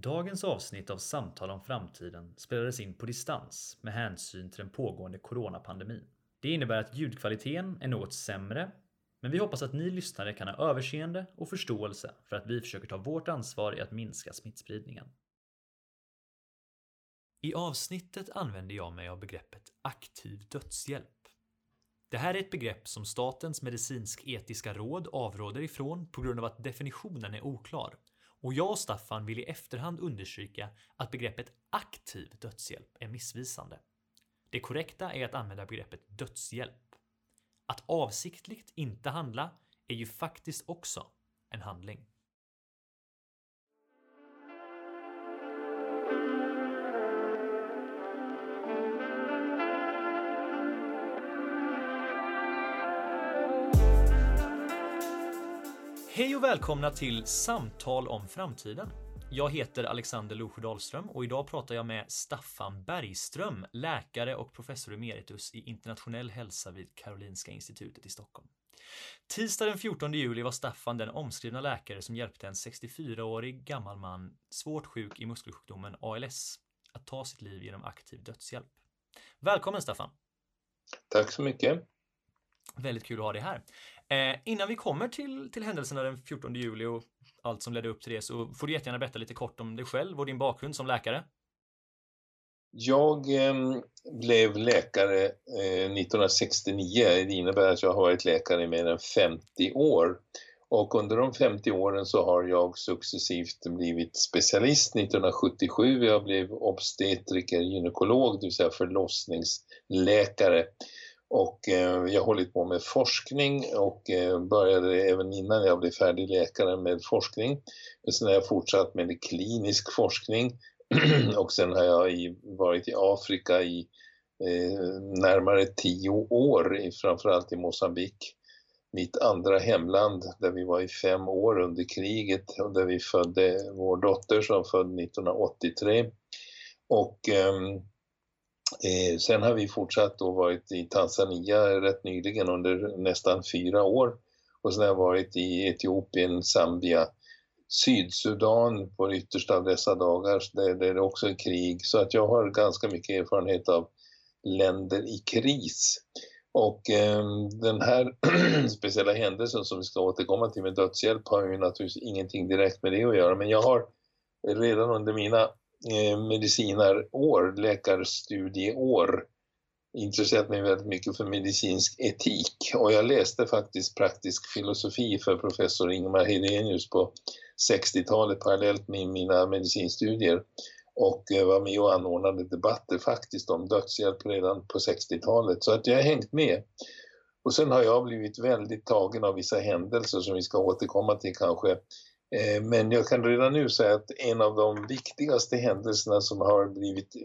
Dagens avsnitt av Samtal om framtiden spelades in på distans med hänsyn till den pågående coronapandemin. Det innebär att ljudkvaliteten är något sämre, men vi hoppas att ni lyssnare kan ha överseende och förståelse för att vi försöker ta vårt ansvar i att minska smittspridningen. I avsnittet använder jag mig av begreppet aktiv dödshjälp. Det här är ett begrepp som Statens medicinsk-etiska råd avråder ifrån på grund av att definitionen är oklar. Och jag och Staffan vill i efterhand understryka att begreppet aktiv dödshjälp är missvisande. Det korrekta är att använda begreppet dödshjälp. Att avsiktligt inte handla är ju faktiskt också en handling. Hej och välkomna till Samtal om framtiden. Jag heter Alexander Losjö Dahlström och idag pratar jag med Staffan Bergström, läkare och professor emeritus i internationell hälsa vid Karolinska institutet i Stockholm. Tisdag den 14 juli var Staffan den omskrivna läkare som hjälpte en 64-årig gammal man, svårt sjuk i muskelsjukdomen ALS, att ta sitt liv genom aktiv dödshjälp. Välkommen Staffan! Tack så mycket! Väldigt kul att ha dig här. Eh, innan vi kommer till, till händelserna den 14 juli och allt som ledde upp till det så får du jättegärna berätta lite kort om dig själv och din bakgrund som läkare. Jag eh, blev läkare eh, 1969. Det innebär att jag har varit läkare i mer än 50 år. Och under de 50 åren så har jag successivt blivit specialist. 1977 jag blev obstetriker, gynekolog, det vill säga förlossningsläkare. Och eh, jag har hållit på med forskning och eh, började även innan jag blev färdig läkare med forskning. Men sen har jag fortsatt med klinisk forskning och sen har jag varit i Afrika i eh, närmare tio år, framförallt i Mosambik. Mitt andra hemland där vi var i fem år under kriget och där vi födde vår dotter som född 1983. Och ehm, Eh, sen har vi fortsatt och varit i Tanzania rätt nyligen under nästan fyra år. Och sen har jag varit i Etiopien, Zambia, Sydsudan på yttersta av dessa dagar där, där det också är krig. Så att jag har ganska mycket erfarenhet av länder i kris. Och eh, den här speciella händelsen som vi ska återkomma till med dödshjälp har ju naturligtvis ingenting direkt med det att göra. Men jag har redan under mina Eh, medicinarår, läkarstudieår intresserat mig väldigt mycket för medicinsk etik. Och jag läste faktiskt praktisk filosofi för professor Ingemar Hedenius på 60-talet parallellt med mina medicinstudier. Och var med och anordnade debatter faktiskt om dödshjälp redan på 60-talet så att jag har hängt med. Och sen har jag blivit väldigt tagen av vissa händelser som vi ska återkomma till kanske Eh, men jag kan redan nu säga att en av de viktigaste händelserna som har blivit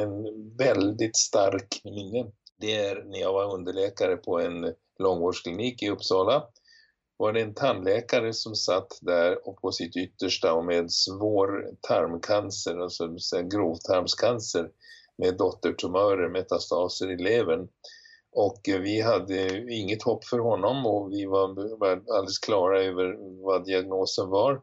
en väldigt stark minne, det är när jag var underläkare på en långvårdsklinik i Uppsala. var det en tandläkare som satt där och på sitt yttersta och med svår tarmcancer, alltså grovtarmscancer med dottertumörer, metastaser i levern. Och eh, vi hade inget hopp för honom och vi var alldeles klara över vad diagnosen var.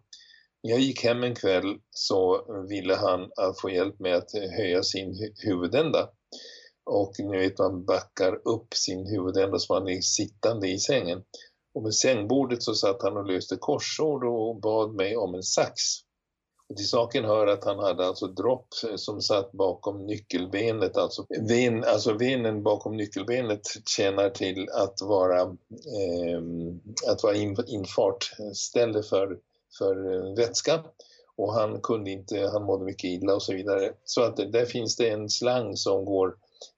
När jag gick hem en kväll så ville han eh, få hjälp med att eh, höja sin huvudända. Och nu vet man backar upp sin huvudända så man är sittande i sängen. Och med sängbordet så satt han och löste korsord och bad mig om en sax. Till saken hör att han hade alltså dropp som satt bakom nyckelbenet, alltså, ven, alltså venen bakom nyckelbenet tjänar till att vara, eh, att vara in, infartställe för, för eh, vätska. Och han kunde inte, han mådde mycket illa och så vidare. Så att där finns det en slang som går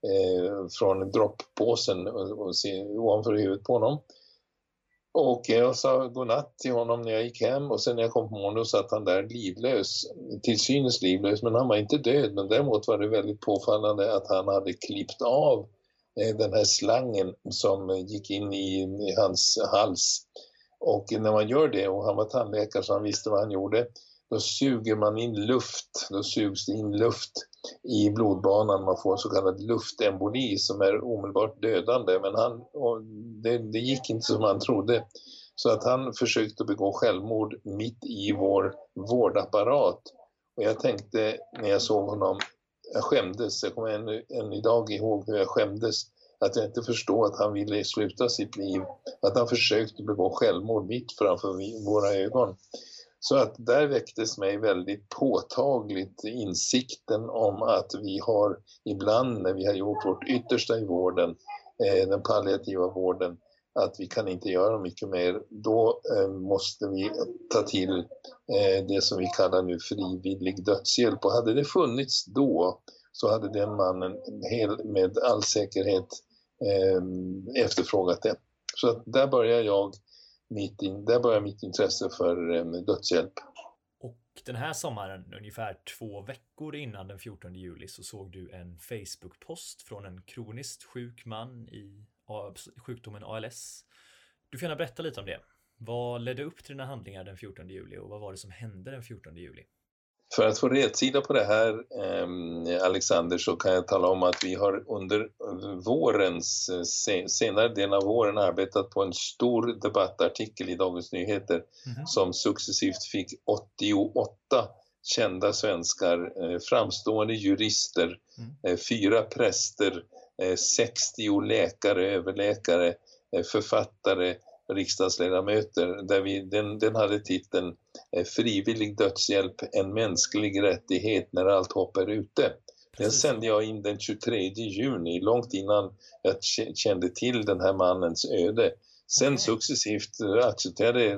eh, från droppåsen och, och, ovanför huvudet på honom och jag sa godnatt till honom när jag gick hem och sen när jag kom på morgonen satt han där livlös, till synes livlös, men han var inte död. Men däremot var det väldigt påfallande att han hade klippt av eh, den här slangen som gick in i, i hans hals. Och när man gör det, och han var tandläkare så han visste vad han gjorde, då suger man in luft, då sugs det in luft i blodbanan. Man får en så kallad luftemboli som är omedelbart dödande. Men han, det, det gick inte som han trodde. Så att han försökte begå självmord mitt i vår vårdapparat. Och jag tänkte när jag såg honom, jag skämdes, jag kommer än, än idag ihåg hur jag skämdes att jag inte förstod att han ville sluta sitt liv, att han försökte begå självmord mitt framför våra ögon. Så att där väcktes mig väldigt påtagligt insikten om att vi har ibland när vi har gjort vårt yttersta i vården, eh, den palliativa vården, att vi kan inte göra mycket mer. Då eh, måste vi ta till eh, det som vi kallar nu frivillig dödshjälp. Och hade det funnits då så hade den mannen med all säkerhet eh, efterfrågat det. Så att där börjar jag mitt, in, där började mitt intresse för eh, dödshjälp. Och den här sommaren, ungefär två veckor innan den 14 juli, så såg du en Facebook-post från en kroniskt sjuk man i sjukdomen ALS. Du får gärna berätta lite om det. Vad ledde upp till dina handlingar den 14 juli och vad var det som hände den 14 juli? För att få rätsida på det här, eh, Alexander, så kan jag tala om att vi har under vårens, eh, senare delen av våren arbetat på en stor debattartikel i Dagens Nyheter mm. som successivt fick 88 kända svenskar, eh, framstående jurister, mm. eh, fyra präster, 60 eh, läkare, överläkare, författare, riksdagsledamöter där vi, den, den hade titeln eh, Frivillig dödshjälp, en mänsklig rättighet när allt hopp är ute. Den sände jag in den 23 juni, långt innan jag kände till den här mannens öde. Sen okay. successivt accepterade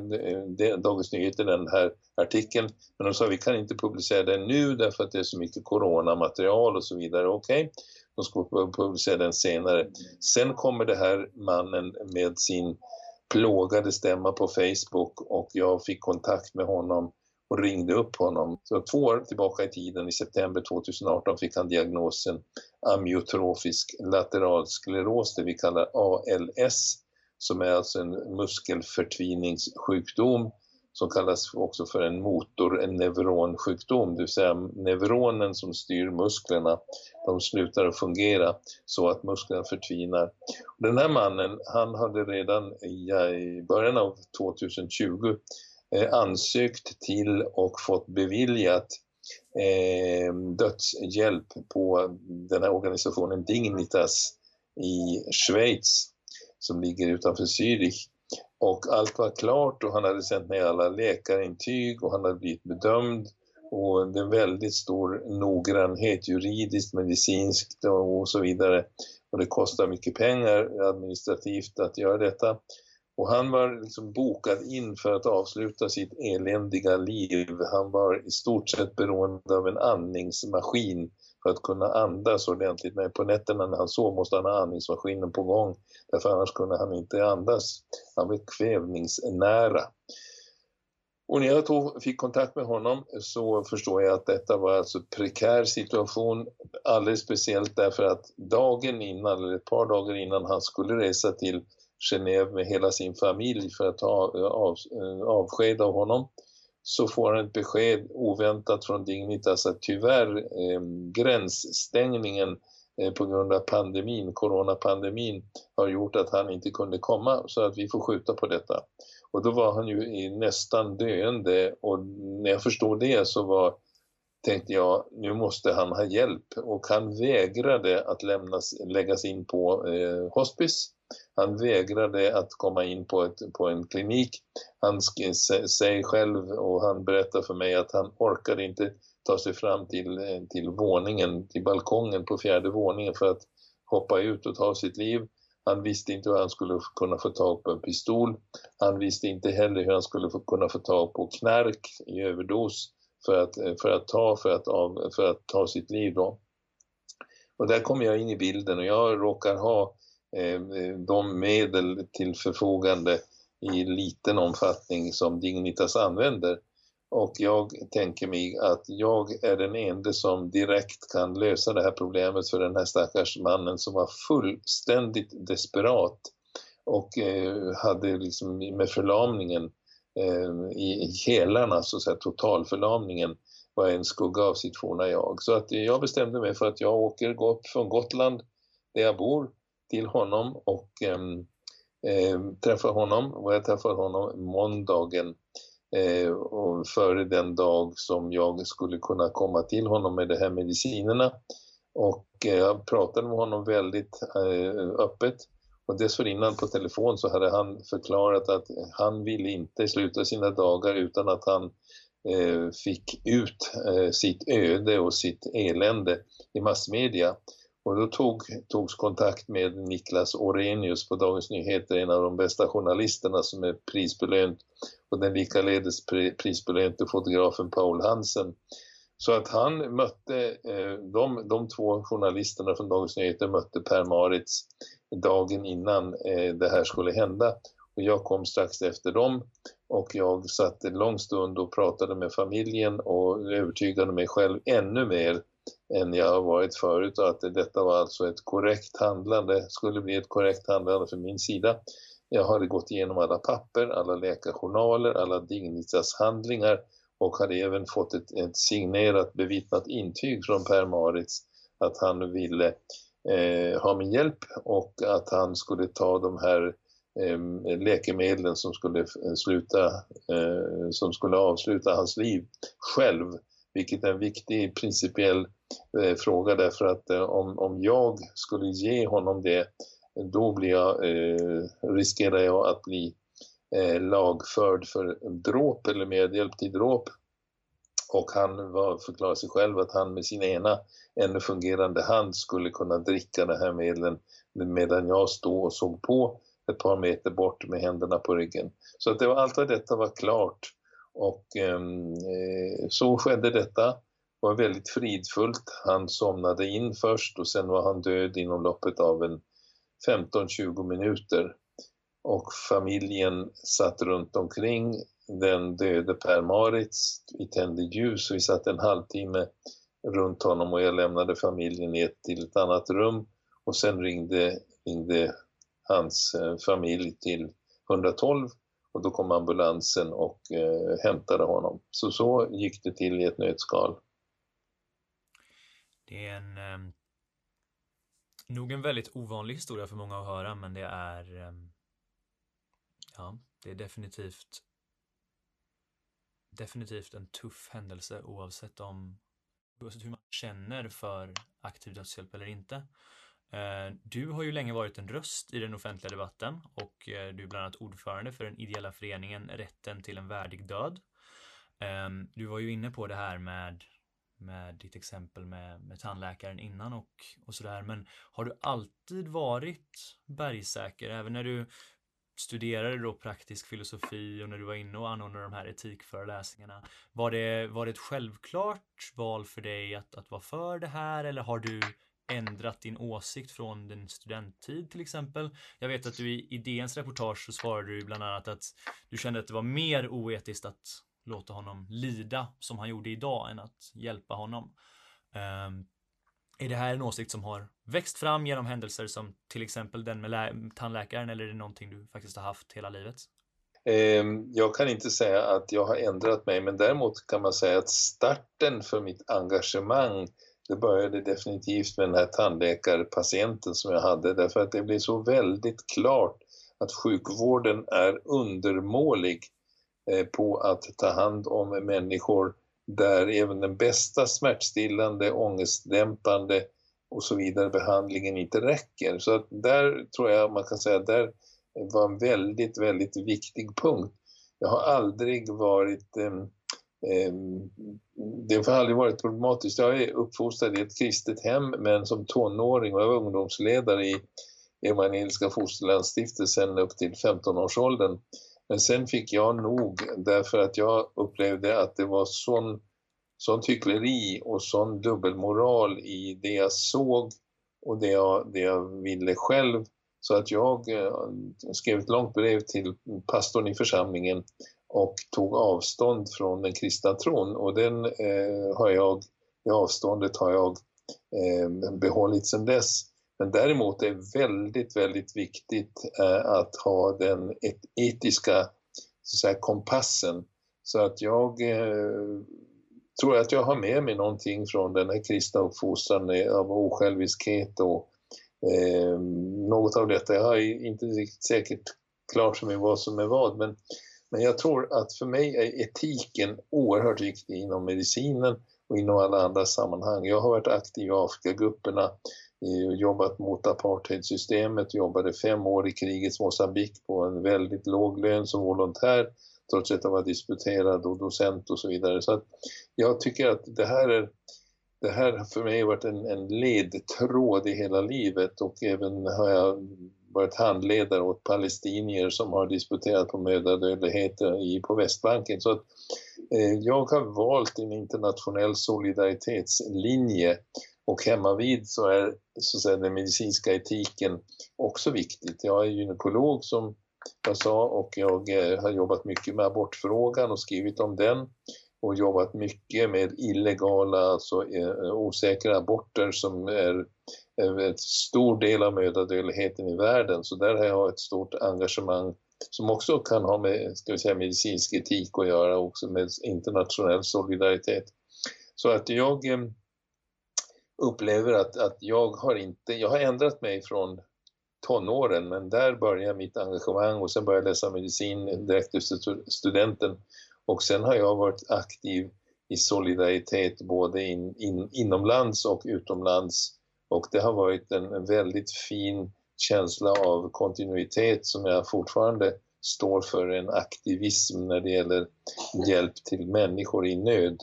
Dagens Nyheter den här artikeln, men de sa vi kan inte publicera den nu därför att det är så mycket coronamaterial och så vidare. Okej, okay. de ska publicera den senare. Sen kommer det här mannen med sin plågade stämma på Facebook och jag fick kontakt med honom och ringde upp honom. Så två år tillbaka i tiden, i september 2018, fick han diagnosen amyotrofisk lateralskleros, det vi kallar ALS, som är alltså en muskelförtviningssjukdom som kallas också för en motor, en neuronsjukdom, det vill säga neuronen som styr musklerna, de slutar att fungera så att musklerna förtvinar. Den här mannen, han hade redan i början av 2020 eh, ansökt till och fått beviljat eh, dödshjälp på den här organisationen Dignitas i Schweiz som ligger utanför Zürich och allt var klart och han hade sänt med alla läkarintyg och han hade blivit bedömd och det är väldigt stor noggrannhet juridiskt, medicinskt och så vidare. Och det kostar mycket pengar administrativt att göra detta. Och han var liksom bokad in för att avsluta sitt eländiga liv. Han var i stort sett beroende av en andningsmaskin för att kunna andas ordentligt. Men på nätterna när han sov måste han ha andningsmaskinen på gång därför annars kunde han inte andas. Han var kvävningsnära. Och när jag tog, fick kontakt med honom så förstår jag att detta var alltså prekär situation, alldeles speciellt därför att dagen innan, eller ett par dagar innan han skulle resa till Genève med hela sin familj för att ta eh, av, eh, avsked av honom så får han ett besked oväntat från Dignitas alltså att tyvärr eh, gränsstängningen eh, på grund av pandemin, coronapandemin har gjort att han inte kunde komma så att vi får skjuta på detta. Och då var han ju nästan döende och när jag förstod det så var, tänkte jag nu måste han ha hjälp och han vägrade att lämnas, läggas in på eh, hospice. Han vägrade att komma in på, ett, på en klinik. Han säger själv och han berättar för mig att han orkade inte ta sig fram till, eh, till våningen, till balkongen på fjärde våningen för att hoppa ut och ta sitt liv. Han visste inte hur han skulle kunna få tag på en pistol. Han visste inte heller hur han skulle kunna få tag på knark i överdos för att, eh, för att, ta, för att, av, för att ta sitt liv. Då. Och där kommer jag in i bilden och jag råkar ha Eh, de medel till förfogande i liten omfattning som Dignitas använder. Och jag tänker mig att jag är den enda som direkt kan lösa det här problemet för den här stackars mannen som var fullständigt desperat och eh, hade liksom med förlamningen eh, i hälarna, så att säga, totalförlamningen var en skugga av sitt forna jag. Så att jag bestämde mig för att jag åker upp från Gotland där jag bor till honom och ehm, eh, träffar honom och jag träffar honom måndagen eh, och före den dag som jag skulle kunna komma till honom med de här medicinerna. Och eh, jag pratade med honom väldigt eh, öppet och dessförinnan på telefon så hade han förklarat att han ville inte sluta sina dagar utan att han eh, fick ut eh, sitt öde och sitt elände i massmedia. Och då tog, togs kontakt med Niklas Orenius på Dagens Nyheter, en av de bästa journalisterna som är prisbelönt och den likaledes prisbelönte fotografen Paul Hansen. Så att han mötte, eh, de, de två journalisterna från Dagens Nyheter mötte Per Maritz dagen innan eh, det här skulle hända. Och jag kom strax efter dem och jag satt en lång stund och pratade med familjen och övertygade mig själv ännu mer än jag har varit förut och att detta var alltså ett korrekt handlande, skulle bli ett korrekt handlande från min sida. Jag hade gått igenom alla papper, alla läkarjournaler, alla dignitashandlingar och hade även fått ett, ett signerat bevittnat intyg från Per Maritz att han ville eh, ha min hjälp och att han skulle ta de här eh, läkemedlen som skulle sluta, eh, som skulle avsluta hans liv själv vilket är en viktig principiell eh, fråga därför att eh, om, om jag skulle ge honom det då blir jag, eh, riskerar jag att bli eh, lagförd för dråp eller medhjälp till dråp och han var, förklarade sig själv att han med sin ena ännu fungerande hand skulle kunna dricka den här medlen medan jag stod och såg på ett par meter bort med händerna på ryggen. Så att det var, allt av detta var klart och ehm, eh, så skedde detta. Det var väldigt fridfullt. Han somnade in först och sen var han död inom loppet av en 15-20 minuter. Och familjen satt runt omkring den döde Per-Marits. Vi tände ljus och vi satt en halvtimme runt honom och jag lämnade familjen i ett, till ett annat rum och sen ringde, ringde hans eh, familj till 112 och då kom ambulansen och eh, hämtade honom. Så så gick det till i ett nötskal. Det är en eh, nog en väldigt ovanlig historia för många att höra men det är eh, ja, det är definitivt definitivt en tuff händelse oavsett om oavsett hur man känner för aktiv dödshjälp eller inte. Eh, du har ju länge varit en röst i den offentliga debatten och eh, du är bland annat ordförande för den ideella föreningen Rätten till en värdig död. Ehm, du var ju inne på det här med, med ditt exempel med, med tandläkaren innan och, och sådär men har du alltid varit bergsäker även när du studerade då praktisk filosofi och när du var inne och anordnade de här etikföreläsningarna. Var det, var det ett självklart val för dig att, att vara för det här eller har du ändrat din åsikt från din studenttid till exempel? Jag vet att du i DNs reportage så svarade du bland annat att du kände att det var mer oetiskt att låta honom lida som han gjorde idag än att hjälpa honom. Um, är det här en åsikt som har växt fram genom händelser som till exempel den med tandläkaren eller är det någonting du faktiskt har haft hela livet? Ehm, jag kan inte säga att jag har ändrat mig men däremot kan man säga att starten för mitt engagemang det började definitivt med den här tandläkarpatienten som jag hade därför att det blev så väldigt klart att sjukvården är undermålig eh, på att ta hand om människor där även den bästa smärtstillande, ångestdämpande och så vidare behandlingen inte räcker. Så att där tror jag man kan säga att där var en väldigt, väldigt viktig punkt. Jag har aldrig varit eh, Ehm, det har aldrig varit problematiskt. Jag är uppfostrad i ett kristet hem men som tonåring och jag var ungdomsledare i Evangeliska Fosterlandsstiftelsen upp till 15-årsåldern. Men sen fick jag nog därför att jag upplevde att det var sån, sån hyckleri och sån dubbelmoral i det jag såg och det jag, det jag ville själv. Så att jag eh, skrev ett långt brev till pastorn i församlingen och tog avstånd från den kristna tron och den eh, har jag, det avståndet har jag eh, behållit sedan dess. Men däremot är det väldigt, väldigt viktigt eh, att ha den etiska så säga, kompassen så att jag eh, tror att jag har med mig någonting från den här kristna uppfostran eh, av osjälviskhet och eh, något av detta. Jag har inte riktigt säkert klart för mig vad som är vad men men jag tror att för mig är etiken oerhört viktig inom medicinen och inom alla andra sammanhang. Jag har varit aktiv i Afrikagrupperna, jobbat mot apartheidsystemet, jobbade fem år i krigets Mosambik på en väldigt låg lön som volontär trots att jag var disputerad och docent och så vidare. Så att jag tycker att det här är det här för mig har varit en, en ledtråd i hela livet och även har jag varit handledare åt palestinier som har disputerat på mödradödlighet på Västbanken. Så att, eh, jag har valt en internationell solidaritetslinje och hemma vid så är så att säga, den medicinska etiken också viktigt. Jag är gynekolog som jag sa och jag eh, har jobbat mycket med abortfrågan och skrivit om den och jobbat mycket med illegala, alltså eh, osäkra aborter som är en stor del av mödradödligheten i världen. Så där har jag ett stort engagemang som också kan ha med ska vi säga, medicinsk etik att göra också med internationell solidaritet. Så att jag upplever att, att jag har inte, jag har ändrat mig från tonåren men där började mitt engagemang och sen började jag läsa medicin direkt efter studenten och sen har jag varit aktiv i solidaritet både in, in, inomlands och utomlands och det har varit en väldigt fin känsla av kontinuitet som jag fortfarande står för en aktivism när det gäller hjälp till människor i nöd.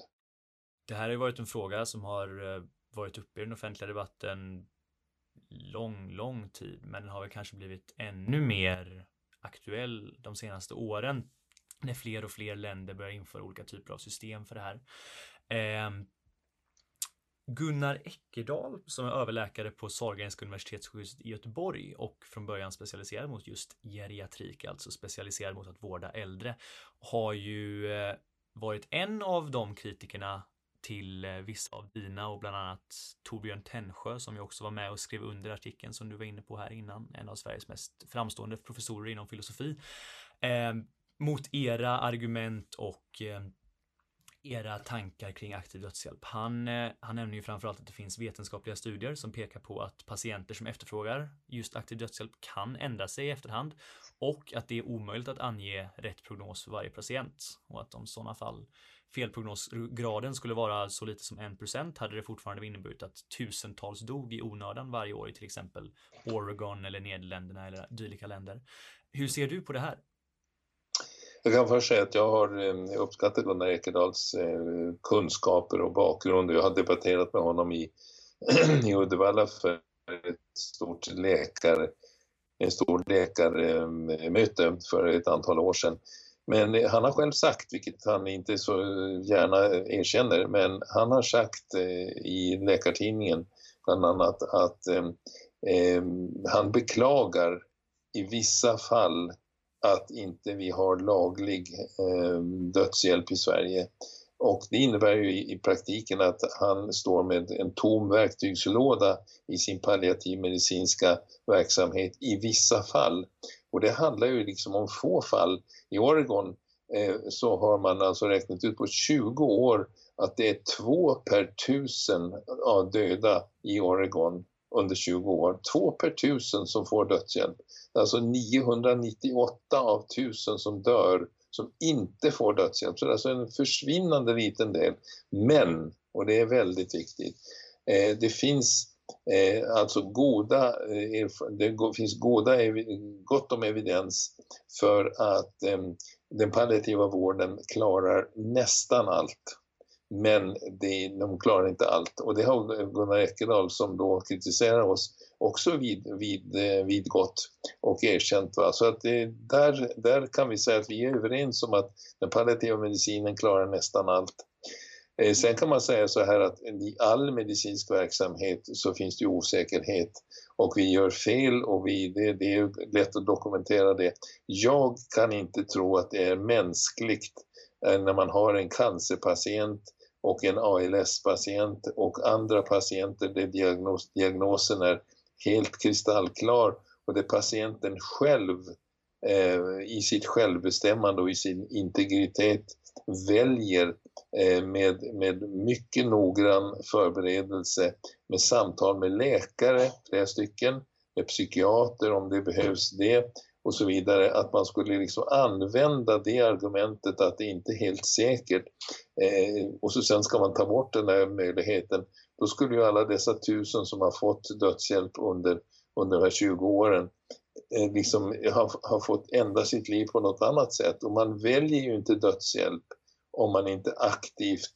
Det här har ju varit en fråga som har eh, varit uppe i den offentliga debatten lång, lång tid, men har väl kanske blivit ännu mer aktuell de senaste åren när fler och fler länder börjar införa olika typer av system för det här. Ehm, Gunnar Eckerdal som är överläkare på Sahlgrenska universitetssjukhuset i Göteborg och från början specialiserad mot just geriatrik, alltså specialiserad mot att vårda äldre, har ju eh, varit en av de kritikerna till eh, vissa av dina och bland annat Torbjörn Tännsjö som ju också var med och skrev under artikeln som du var inne på här innan, en av Sveriges mest framstående professorer inom filosofi. Eh, mot era argument och eh, era tankar kring aktiv dödshjälp. Han, eh, han nämner ju framförallt att det finns vetenskapliga studier som pekar på att patienter som efterfrågar just aktiv dödshjälp kan ändra sig i efterhand och att det är omöjligt att ange rätt prognos för varje patient och att om sådana fall felprognosgraden skulle vara så lite som 1% hade det fortfarande inneburit att tusentals dog i onödan varje år i till exempel Oregon eller Nederländerna eller dylika länder. Hur ser du på det här? Jag kan först säga att jag har eh, uppskattat Gunnar Ekedals eh, kunskaper och bakgrund. Jag har debatterat med honom i, i Uddevalla för ett stort läkare, en stor läkarmöte eh, för ett antal år sedan. Men han har själv sagt, vilket han inte så gärna erkänner, men han har sagt i Läkartidningen bland annat att eh, han beklagar i vissa fall att inte vi har laglig eh, dödshjälp i Sverige. Och det innebär ju i, i, praktiken att han står med en tom verktygslåda i sin palliativmedicinska verksamhet i vissa fall. Och det handlar ju liksom om få fall. I Oregon eh, så har man alltså räknat ut på 20 år att det är två per tusen döda i Oregon under 20 år. Två per tusen som får dödshjälp. Alltså 998 av tusen som dör som inte får dödshjälp. Så det är alltså en försvinnande liten del. Men, och det är väldigt viktigt, eh, det finns eh, alltså goda, eh, det finns goda, gott om evidens för att ehm, den palliativa vården klarar nästan allt men det, de klarar inte allt. Och det har Gunnar Ekedal som då kritiserar oss också vid, vid, eh, vidgått och erkänt. Va? Så att det, där, där kan vi säga att vi är överens om att den palliativa medicinen klarar nästan allt. Eh, sen kan man säga så här att i all medicinsk verksamhet så finns det osäkerhet och vi gör fel och vi, det, det är lätt att dokumentera det. Jag kan inte tro att det är mänskligt eh, när man har en cancerpatient och en ALS-patient och andra patienter där diagnos, diagnosen är helt kristallklar och där patienten själv eh, i sitt självbestämmande och i sin integritet väljer eh, med, med mycket noggrann förberedelse med samtal med läkare, flera stycken, med psykiater om det behövs det och så vidare, att man skulle liksom använda det argumentet att det inte är helt säkert eh, och så sen ska man ta bort den där möjligheten. Då skulle ju alla dessa tusen som har fått dödshjälp under, under de här 20 åren eh, liksom ha, ha fått ändra sitt liv på något annat sätt och man väljer ju inte dödshjälp om man inte aktivt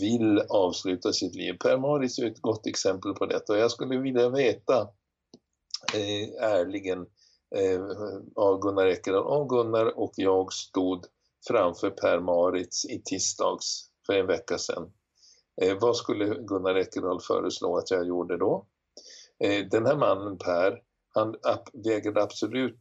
vill avsluta sitt liv. Per Maris är ett gott exempel på detta och jag skulle vilja veta eh, ärligen eh, av Gunnar Ekedal om Gunnar och jag stod framför Per Maritz i tisdags för en vecka sedan. Eh, vad skulle Gunnar Ekedal föreslå att jag gjorde då? Eh, den här mannen Per, han vägrade absolut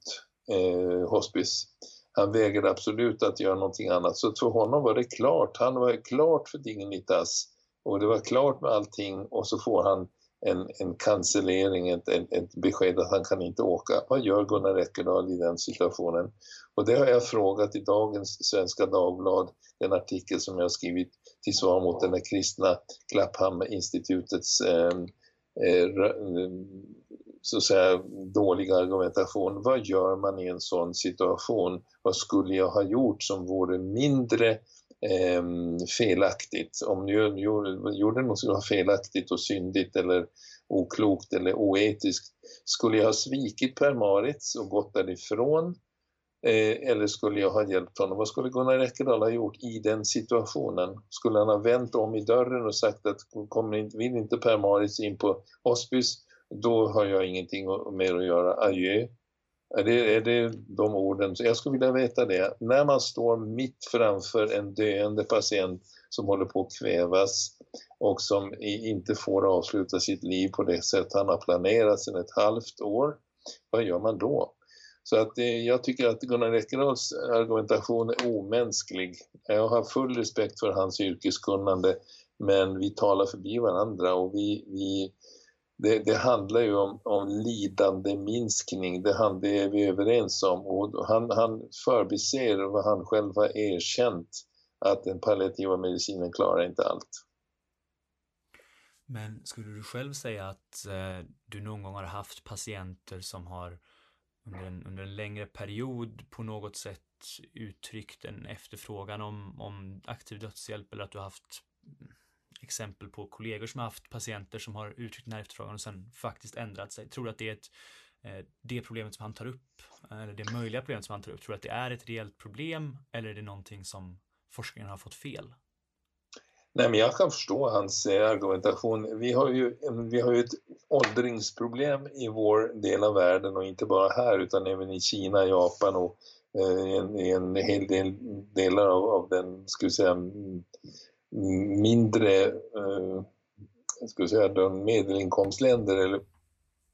eh, hospice. Han vägrade absolut att göra någonting annat. Så för honom var det klart. Han var klart för Dignitas. Och det var klart med allting och så får han en, en cancellering, ett, ett, ett besked att han kan inte åka. Vad gör Gunnar Eckerdal i den situationen? Och det har jag frågat i dagens Svenska Dagblad, den artikel som jag har skrivit till svar mot den kristna Klapphamn-institutets eh, eh, eh, så att säga, dåliga argumentation. Vad gör man i en sån situation? Vad skulle jag ha gjort som vore mindre eh, felaktigt? Om du gjorde något som var felaktigt och syndigt eller oklokt eller oetiskt, skulle jag ha svikit Per Maritz och gått därifrån? Eh, eller skulle jag ha hjälpt honom? Vad skulle Gunnar Ekedal ha gjort i den situationen? Skulle han ha vänt om i dörren och sagt att kommer, vill inte Per Maritz in på hospice då har jag ingenting mer att göra. Adjö. Är det, är det de orden? Så jag skulle vilja veta det. När man står mitt framför en döende patient som håller på att kvävas och som inte får avsluta sitt liv på det sätt han har planerat sedan ett halvt år, vad gör man då? Så att eh, jag tycker att Gunnar Eckerdahls argumentation är omänsklig. Jag har full respekt för hans yrkeskunnande men vi talar förbi varandra och vi, vi det, det, handlar ju om, om lidande minskning, det, han, det är vi överens om och han, han förbiser vad han själv har erkänt att den palliativa medicinen klarar inte allt. Men skulle du själv säga att eh, du någon gång har haft patienter som har under en, under en längre period på något sätt uttryckt en efterfrågan om, om aktiv dödshjälp eller att du har haft exempel på kollegor som har haft patienter som har uttryckt den här efterfrågan och sen faktiskt ändrat sig. Tror du att det är ett, eh, det problemet som han tar upp, eh, eller det möjliga problemet som han tar upp, tror du att det är ett reellt problem eller är det någonting som forskningen har fått fel? Nej, men jag kan förstå hans eh, argumentation. Vi har, ju, vi har ju ett åldringsproblem i vår del av världen och inte bara här utan även i Kina, Japan och en, en hel del delar av, av den, skulle säga, mindre eh, ska säga, de medelinkomstländer eller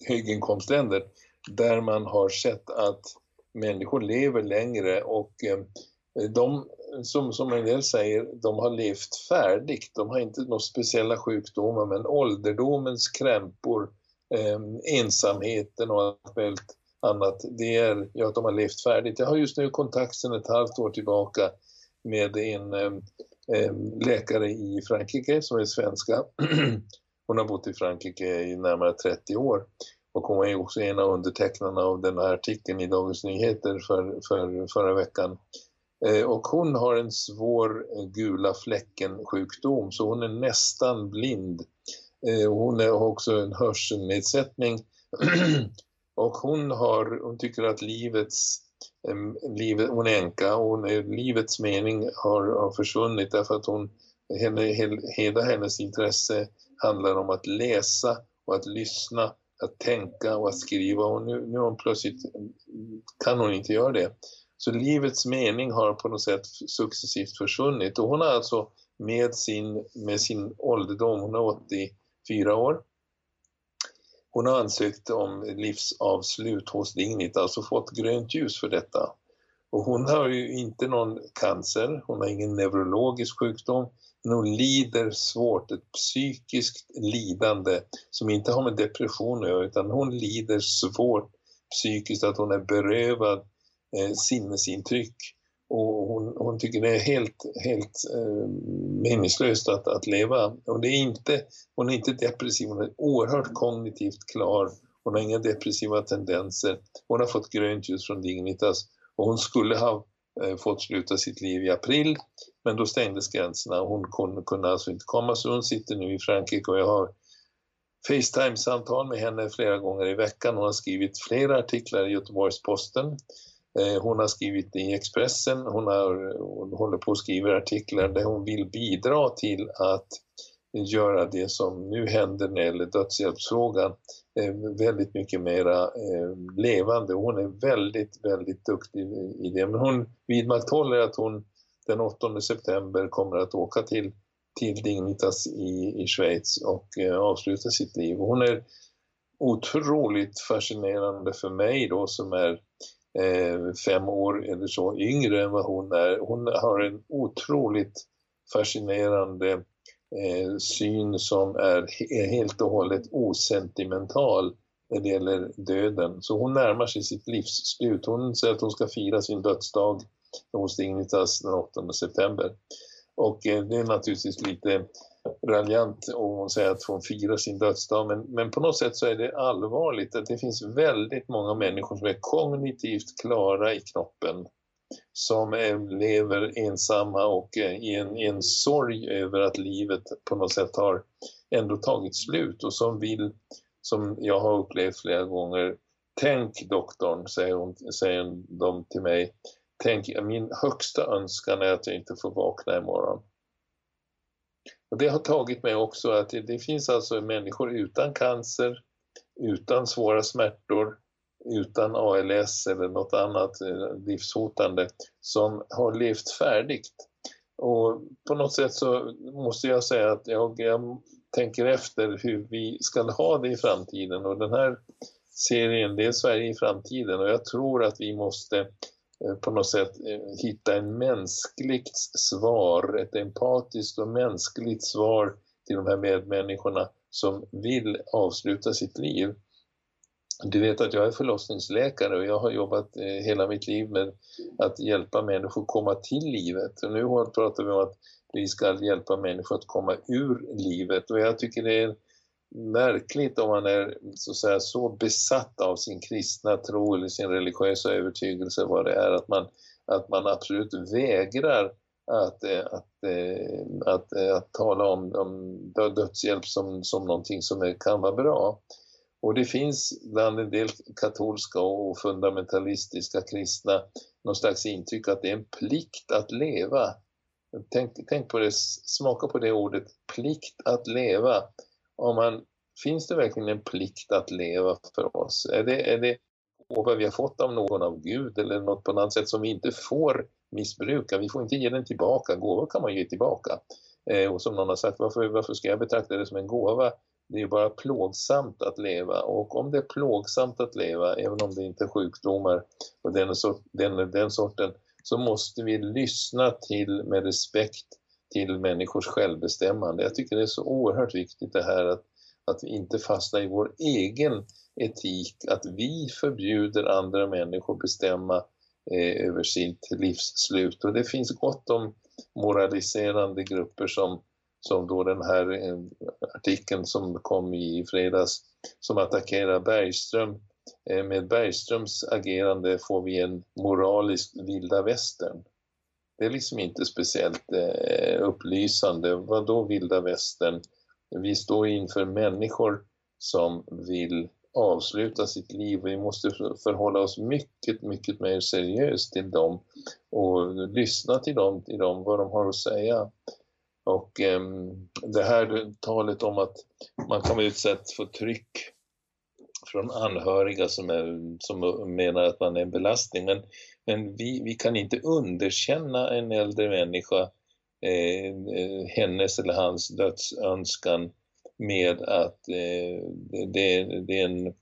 höginkomstländer där man har sett att människor lever längre och eh, de som, som en del säger, de har levt färdigt. De har inte några speciella sjukdomar men ålderdomens krämpor, eh, ensamheten och allt annat, det är ja, att de har levt färdigt. Jag har just nu kontakt sedan ett halvt år tillbaka med en Eh, Ehm, läkare i Frankrike som är svenska. hon har bott i Frankrike i närmare 30 år och hon är också en av undertecknarna av den här artikeln i Dagens Nyheter för, för förra veckan. Ehm, och hon har en svår eh, gula fläcken sjukdom så hon är nästan blind. Ehm, hon har också en hörselnedsättning och hon, har, hon tycker att livets livet, hon är änka och hon är, livets mening har, har försvunnit därför att hon, henne, hela hennes intresse handlar om att läsa och att lyssna, att tänka och att skriva och nu, nu hon plötsligt kan hon inte göra det. Så livets mening har på något sätt successivt försvunnit och hon har alltså med sin, med sin ålderdom, hon är 84 år, hon har ansökt om livsavslut hos Dignit, alltså fått grönt ljus för detta. Och hon har ju inte någon cancer, hon har ingen neurologisk sjukdom, men hon lider svårt, ett psykiskt lidande som inte har med depression att göra, utan hon lider svårt psykiskt att hon är berövad eh, sinnesintryck och hon, hon, tycker det är helt, helt eh, meningslöst att, att leva. Och det är inte, hon är inte depressiv, hon är oerhört kognitivt klar hon har inga depressiva tendenser, hon har fått grönt ljus från Dignitas och hon skulle ha eh, fått sluta sitt liv i april men då stängdes gränserna och hon kunde, kunde alltså inte komma så hon sitter nu i Frankrike och jag har Facetime-samtal med henne flera gånger i veckan. Hon har skrivit flera artiklar i Göteborgs-Posten. Eh, hon har skrivit i Expressen, hon, har, hon håller på att skriva artiklar där hon vill bidra till att göra det som nu händer när det gäller dödshjälpsfrågan eh, väldigt mycket mera eh, levande. Hon är väldigt, väldigt duktig i det. Men hon vidmakthåller att hon den 8 september kommer att åka till, till Dignitas i, i Schweiz och avsluta sitt liv. Hon är otroligt fascinerande för mig då som är Eh, fem år eller så yngre än vad hon är. Hon har en otroligt fascinerande eh, syn som är, är helt och hållet osentimental när det gäller döden. Så hon närmar sig sitt livs slut. Hon säger att hon ska fira sin dödsdag hos Dignitas den 8 september. Och eh, det är naturligtvis lite raljant om hon säger att hon firar sin dödsdag men, men på något sätt så är det allvarligt att det finns väldigt många människor som är kognitivt klara i knoppen som är, lever ensamma och eh, i en, i en sorg över att livet på något sätt har ändå tagit slut och som vill, som jag har upplevt flera gånger, tänk doktorn, säger, hon, säger de till mig, tänk, min högsta önskan är att jag inte får vakna imorgon. Och det har tagit mig också att det, det finns alltså människor utan cancer, utan svåra smärtor, utan ALS eller något annat eh, livshotande som har levt färdigt. Och på något sätt så måste jag säga att jag, jag tänker efter hur vi ska ha det i framtiden och den här serien det är Sverige i framtiden och jag tror att vi måste Eh, Eh, på något sätt eh, hitta en mänskligt svar, ett empatiskt och mänskligt svar till de här medmänniskorna som vill avsluta sitt liv. Du vet att jag är förlossningsläkare och jag har jobbat eh, hela mitt liv med att hjälpa människor komma till livet. Och nu pratar vi om att vi ska hjälpa människor att komma ur livet och jag tycker det är märkligt om man är så, att säga, så besatt av sin kristna tro eller sin religiösa övertygelse vad det är att man, att man absolut vägrar att, eh, att, eh, att, att, att tala om, om dödshjälp som, som någonting som är, kan vara bra. Och det finns bland en del katolska och fundamentalistiska kristna någon slags intryck att det är en plikt att leva. Tänk, tänk på det, smaka på det ordet, plikt att leva om man, finns det verkligen en plikt att leva för oss? Är det, är det gåva vi har fått av någon av Gud eller något på något annat sätt som vi inte får missbruka? Vi får inte ge den tillbaka. Gåvor kan man ge tillbaka. Eh, och som någon har sagt, varför, varför ska jag betrakta det som en gåva? Det är ju bara plågsamt att leva och om det är plågsamt att leva, även om det inte är sjukdomar och den, den, den sorten, så måste vi lyssna till med respekt till människors självbestämmande. Jag tycker det är så oerhört viktigt det här att, att vi inte fastnar i vår egen etik, att vi förbjuder andra människor bestämma eh, över sitt livsslut. Och det finns gott om moraliserande grupper som, som då den här eh, artikeln som kom i fredags som attackerar Bergström. Eh, med Bergströms agerande får vi en moralisk vilda västern det är liksom inte speciellt eh, upplysande. Vad då vilda västern? Vi står inför människor som vill avsluta sitt liv. Vi måste förhålla oss mycket, mycket mer seriöst till dem och lyssna till dem, till dem vad de har att säga. Och eh, det här talet om att man kan vara utsatt för tryck från anhöriga som, är, som menar att man är en belastning. Men men vi, vi kan inte underkänna en äldre människa, eh, hennes eller hans dödsönskan med att eh, det, det, är en,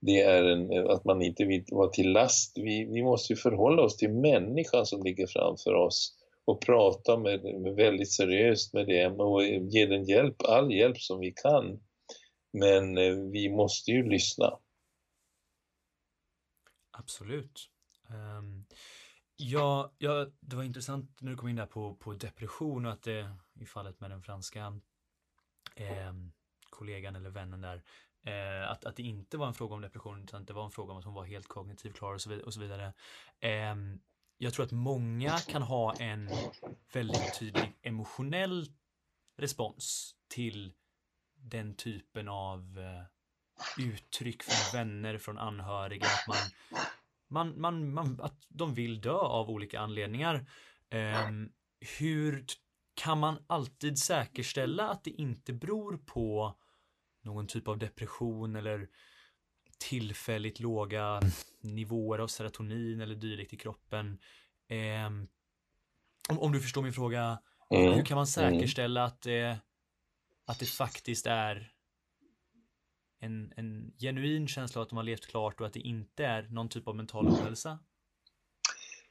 det är en, att man inte vill vara till last. Vi, vi måste förhålla oss till människan som ligger framför oss och prata med, med väldigt seriöst med dem och ge den hjälp, all hjälp som vi kan. Men eh, vi måste ju lyssna. Absolut. Um, ja, ja, det var intressant när du kom in där på, på depression och att det i fallet med den franska eh, kollegan eller vännen där Eh, att, att det inte var en fråga om depression utan att det var en fråga om att hon var helt kognitivt klar och så, vidare. Och så vidare. Eh, jag tror att många kan ha en väldigt tydlig emotionell respons till den typen av eh, uttryck från vänner, från anhöriga, att man, man, man, man, att de vill dö av olika anledningar. Eh, hur kan man alltid säkerställa att det inte beror på någon typ av depression eller tillfälligt låga nivåer av serotonin eller dylikt i kroppen. Eh, om, om, du förstår min fråga, mm. hur kan man mm. säkerställa att, det, att det faktiskt är en, en genuin känsla av att de har levt klart och att det inte är någon typ av mental ohälsa?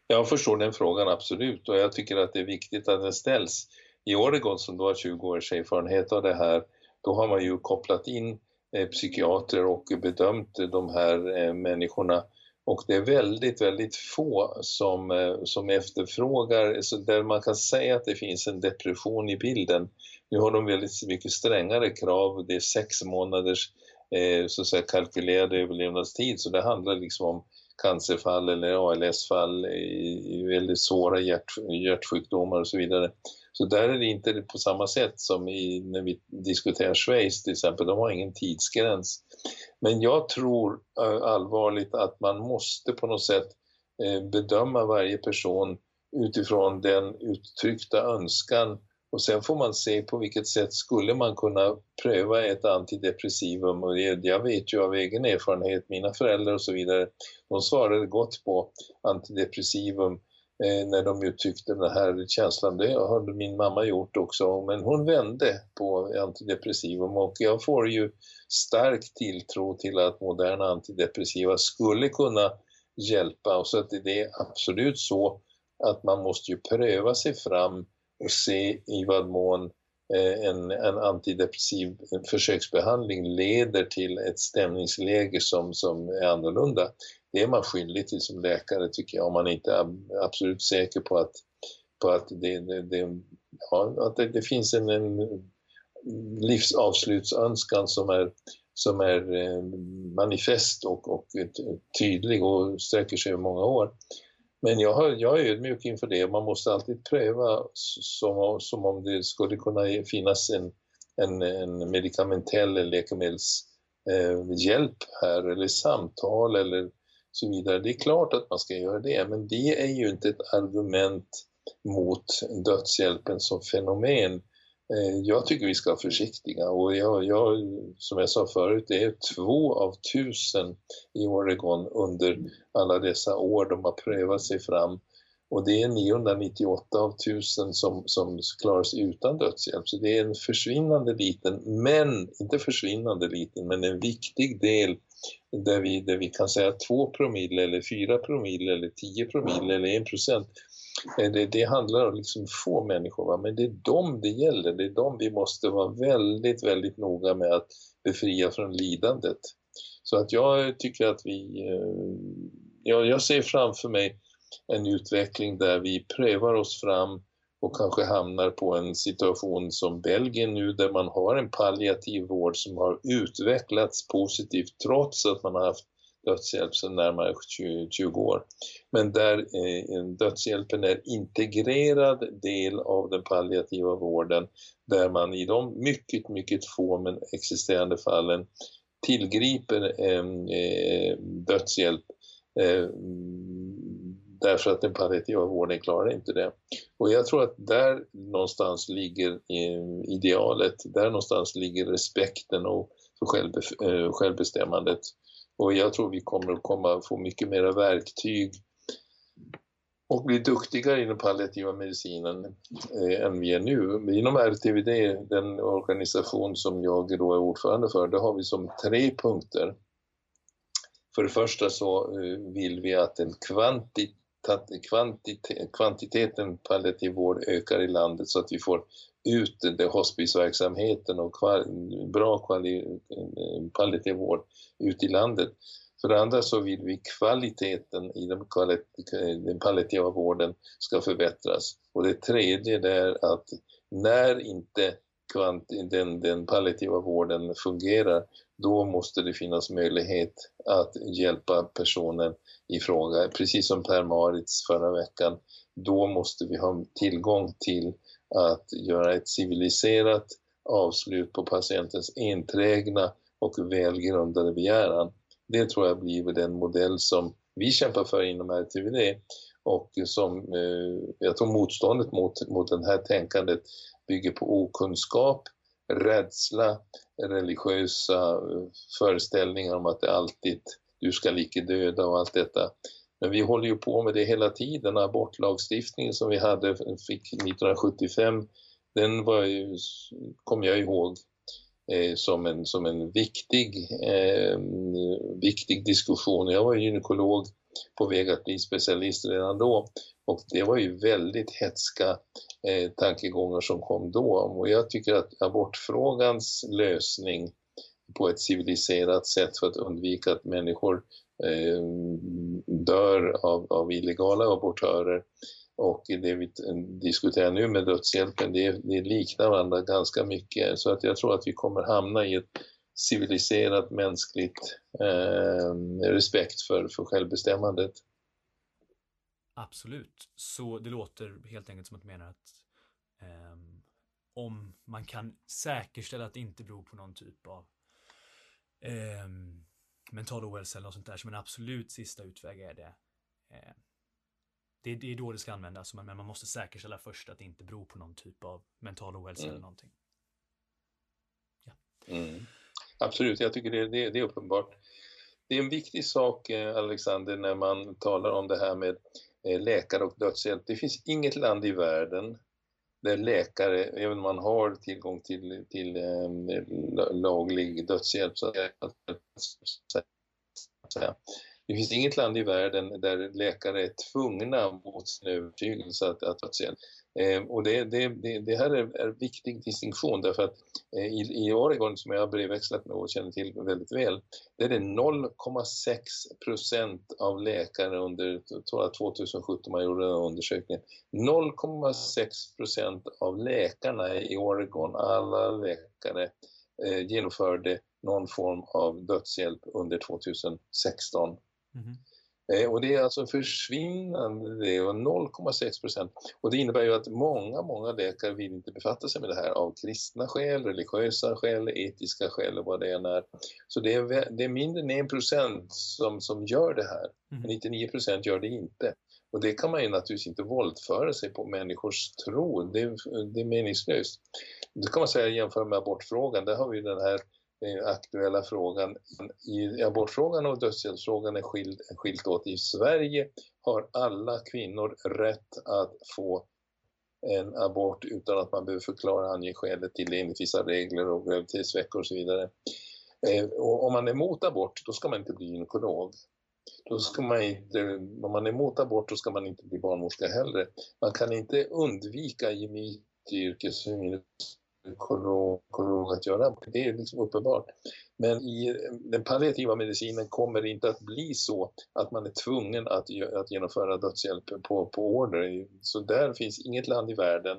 Jag förstår den frågan absolut och jag tycker att det är viktigt att den ställs. I Oregon som då har 20 års erfarenhet av det här, då har man ju kopplat in eh, psykiater och bedömt de här eh, människorna och det är väldigt, väldigt få som, eh, som efterfrågar, så där man kan säga att det finns en depression i bilden. Nu har de väldigt mycket strängare krav, det är sex månaders eh, så att säga, kalkylerad överlevnadstid, så det handlar liksom om cancerfall eller ALS-fall, väldigt svåra hjärt, hjärtsjukdomar och så vidare. Så där är det inte på samma sätt som i, när vi diskuterar Schweiz till exempel, de har ingen tidsgräns. Men jag tror eh, allvarligt att man måste på något sätt eh, bedöma varje person utifrån den uttryckta önskan och sen får man se på vilket sätt skulle man kunna pröva ett antidepressivum och jag vet ju av egen erfarenhet, mina föräldrar och så vidare, de svarade gott på antidepressivum eh, när de uttryckte den här känslan. Det har min mamma gjort också, men hon vände på antidepressivum och jag får ju stark tilltro till att moderna antidepressiva skulle kunna hjälpa och så att det är absolut så att man måste ju pröva sig fram och se i vad mån eh, en, en antidepressiv försöksbehandling leder till ett stämningsläge som, som är annorlunda. Det är man skyldig till som läkare tycker jag, om man inte är absolut säker på att, på att, det, det, det ja, att det, det, finns en, en livsavslutsönskan som är, som är eh, manifest och, och tydlig och sträcker sig över många år. Men jag, har, jag är ödmjuk inför det. Man måste alltid pröva som, som om det skulle kunna finnas en, en, en medikamentell eller läkemedelshjälp eh, här eller samtal eller så vidare. Det är klart att man ska göra det, men det är ju inte ett argument mot dödshjälpen som fenomen. Eh, jag tycker vi ska vara försiktiga och jag, jag, som jag sa förut, det är två av tusen i Oregon under alla dessa år de har prövat sig fram och det är 998 av tusen som, som klarar sig utan dödshjälp. Så det är en försvinnande liten, men inte försvinnande liten, men en viktig del där vi, där vi kan säga 2 promille eller 4 promille eller 10 promille eller 1 procent eh, det, det handlar om liksom få människor, va? men det är dem det gäller. Det är dem vi måste vara väldigt, väldigt noga med att befria från lidandet. Så att jag tycker att vi... Eh, ja, jag ser framför mig en utveckling där vi prövar oss fram och kanske hamnar på en situation som Belgien nu där man har en palliativ vård som har utvecklats positivt trots att man har haft dödshjälp sedan närmare 20, år. Men där eh, dödshjälpen är integrerad del av den palliativa vården där man i de mycket, mycket få men existerande fallen tillgriper eh, eh, dödshjälp därför att den palliativa vården klarar inte det. Och jag tror att där någonstans ligger eh, idealet, där någonstans ligger respekten och för självbe eh, självbestämmandet och jag tror vi kommer att komma, få mycket mera verktyg och bli duktigare inom palliativa medicinen eh, än vi är nu. Inom RTVD, den organisation som jag då är ordförande för, det har vi som tre punkter. För det första så eh, vill vi att den kvantit kvantitet, kvantiteten palliativ vård ökar i landet så att vi får ut det hospiceverksamheten och kval, bra kvali, eh, palliativ vård ut i landet. För det andra så vill vi kvaliteten i den, den palliativa vården ska förbättras. Och det tredje är att när inte den, den palliativa vården fungerar, då måste det finnas möjlighet att hjälpa personen i fråga. Precis som Per Marits förra veckan, då måste vi ha tillgång till att göra ett civiliserat avslut på patientens enträgna och välgrundade begäran. Det tror jag blir den modell som vi kämpar för inom RTVD och som eh, jag tror motståndet mot, mot det här tänkandet bygger på okunskap, rädsla, religiösa eh, föreställningar om att det alltid du ska lika döda och allt detta. Men vi håller ju på med det hela tiden. Abortlagstiftningen som vi hade, eh, fick 1975, den var ju, kom jag ihåg eh, som, en, som en viktig, eh, viktig diskussion. Jag var gynekolog på väg att bli specialist redan då och det var ju väldigt hetska eh, tankegångar som kom då och jag tycker att abortfrågans lösning på ett civiliserat sätt för att undvika att människor eh, dör av, av illegala abortörer och det vi diskuterar nu med dödshjälpen, det, det liknar varandra ganska mycket. Så att jag tror att vi kommer hamna i ett civiliserat mänskligt eh, respekt för, för självbestämmandet. Absolut. Så det låter helt enkelt som att du menar att eh, om man kan säkerställa att det inte beror på någon typ av eh, mental ohälsa eller något sånt där som en absolut sista utväg är det eh, det, det är då det ska användas, men man måste säkerställa först att det inte beror på någon typ av mental ohälsa mm. eller någonting. Ja. Mm. Absolut, jag tycker det, det, det, är uppenbart. Det är en viktig sak, eh, Alexander, när man talar om det här med eh, läkare och dödshjälp. Det finns inget land i världen där läkare, även om man har tillgång till, till um, laglig dödshjälp, så att säga, det finns inget land i världen där läkare är tvungna mot sin övertygelse att, att dödshjälp. Eh, och det, det, det, det, här är en viktig distinktion därför att eh, i, i Oregon som jag har brevväxlat med och känner till väldigt väl, det är det 0,6 procent av läkare under 2017 man gjorde den undersökningen. 0,6 procent av läkarna i Oregon, alla läkare, eh, genomförde någon form av dödshjälp under 2016. Mm. -hmm och det är alltså en försvinnande, det är 0,6 procent. Och det innebär ju att många, många läkare vill inte befatta sig med det här av kristna skäl, religiösa skäl, etiska skäl och vad det än är. Så det är, det är mindre än 1 procent som, som gör det här. Mm. 99 procent gör det inte. Och det kan man ju naturligtvis inte våldföra sig på människors tro, det, det är meningslöst. Det kan man säga jämföra med abortfrågan, där har vi den här aktuella frågan. I abortfrågan och dödshjälpsfrågan är skild, skilt åt. I Sverige har alla kvinnor rätt att få en abort utan att man behöver förklara ange skälet till det enligt vissa regler och graviditetsveckor och så vidare. Eh, och om man är emot abort, då ska man inte bli gynekolog. Då ska man inte, om man är emot abort, då ska man inte bli barnmorska heller. Man kan inte undvika i mitt kommer, som att göra. Det är liksom uppenbart. Men i den palliativa medicinen kommer det inte att bli så att man är tvungen att, att genomföra dödshjälp på, på order. Så där finns inget land i världen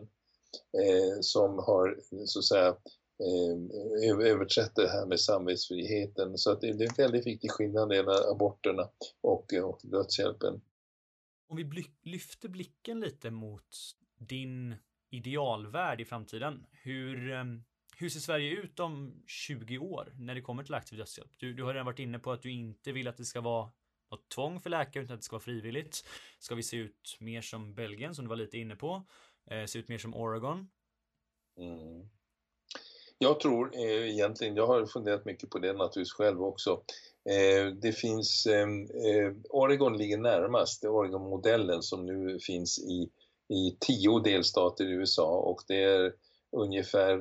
eh, som har så att säga eh, överträtt det här med samvetsfriheten. Så att det, det är en väldigt viktig skillnad mellan aborterna och, och dödshjälpen. Om vi lyfter blicken lite mot din idealvärld i framtiden. Hur, ehm, hur ser Sverige ut om 20 år när det kommer till aktiv dödshjälp? Du, du har redan varit inne på att du inte vill att det ska vara något tvång för läkare utan att det ska vara frivilligt. Ska vi se ut mer som Belgien som du var lite inne på? Eh, se ut mer som Oregon? Mm. Jag tror eh, egentligen, jag har funderat mycket på det naturligtvis själv också. Eh, det finns, ehm, eh, Oregon ligger närmast, Oregon-modellen som nu finns i i tio delstater i USA och det är ungefär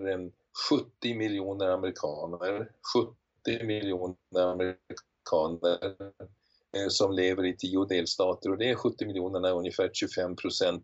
70 miljoner amerikaner, 70 miljoner amerikaner eh, som lever i tio delstater och det är 70 miljonerna ungefär 25 procent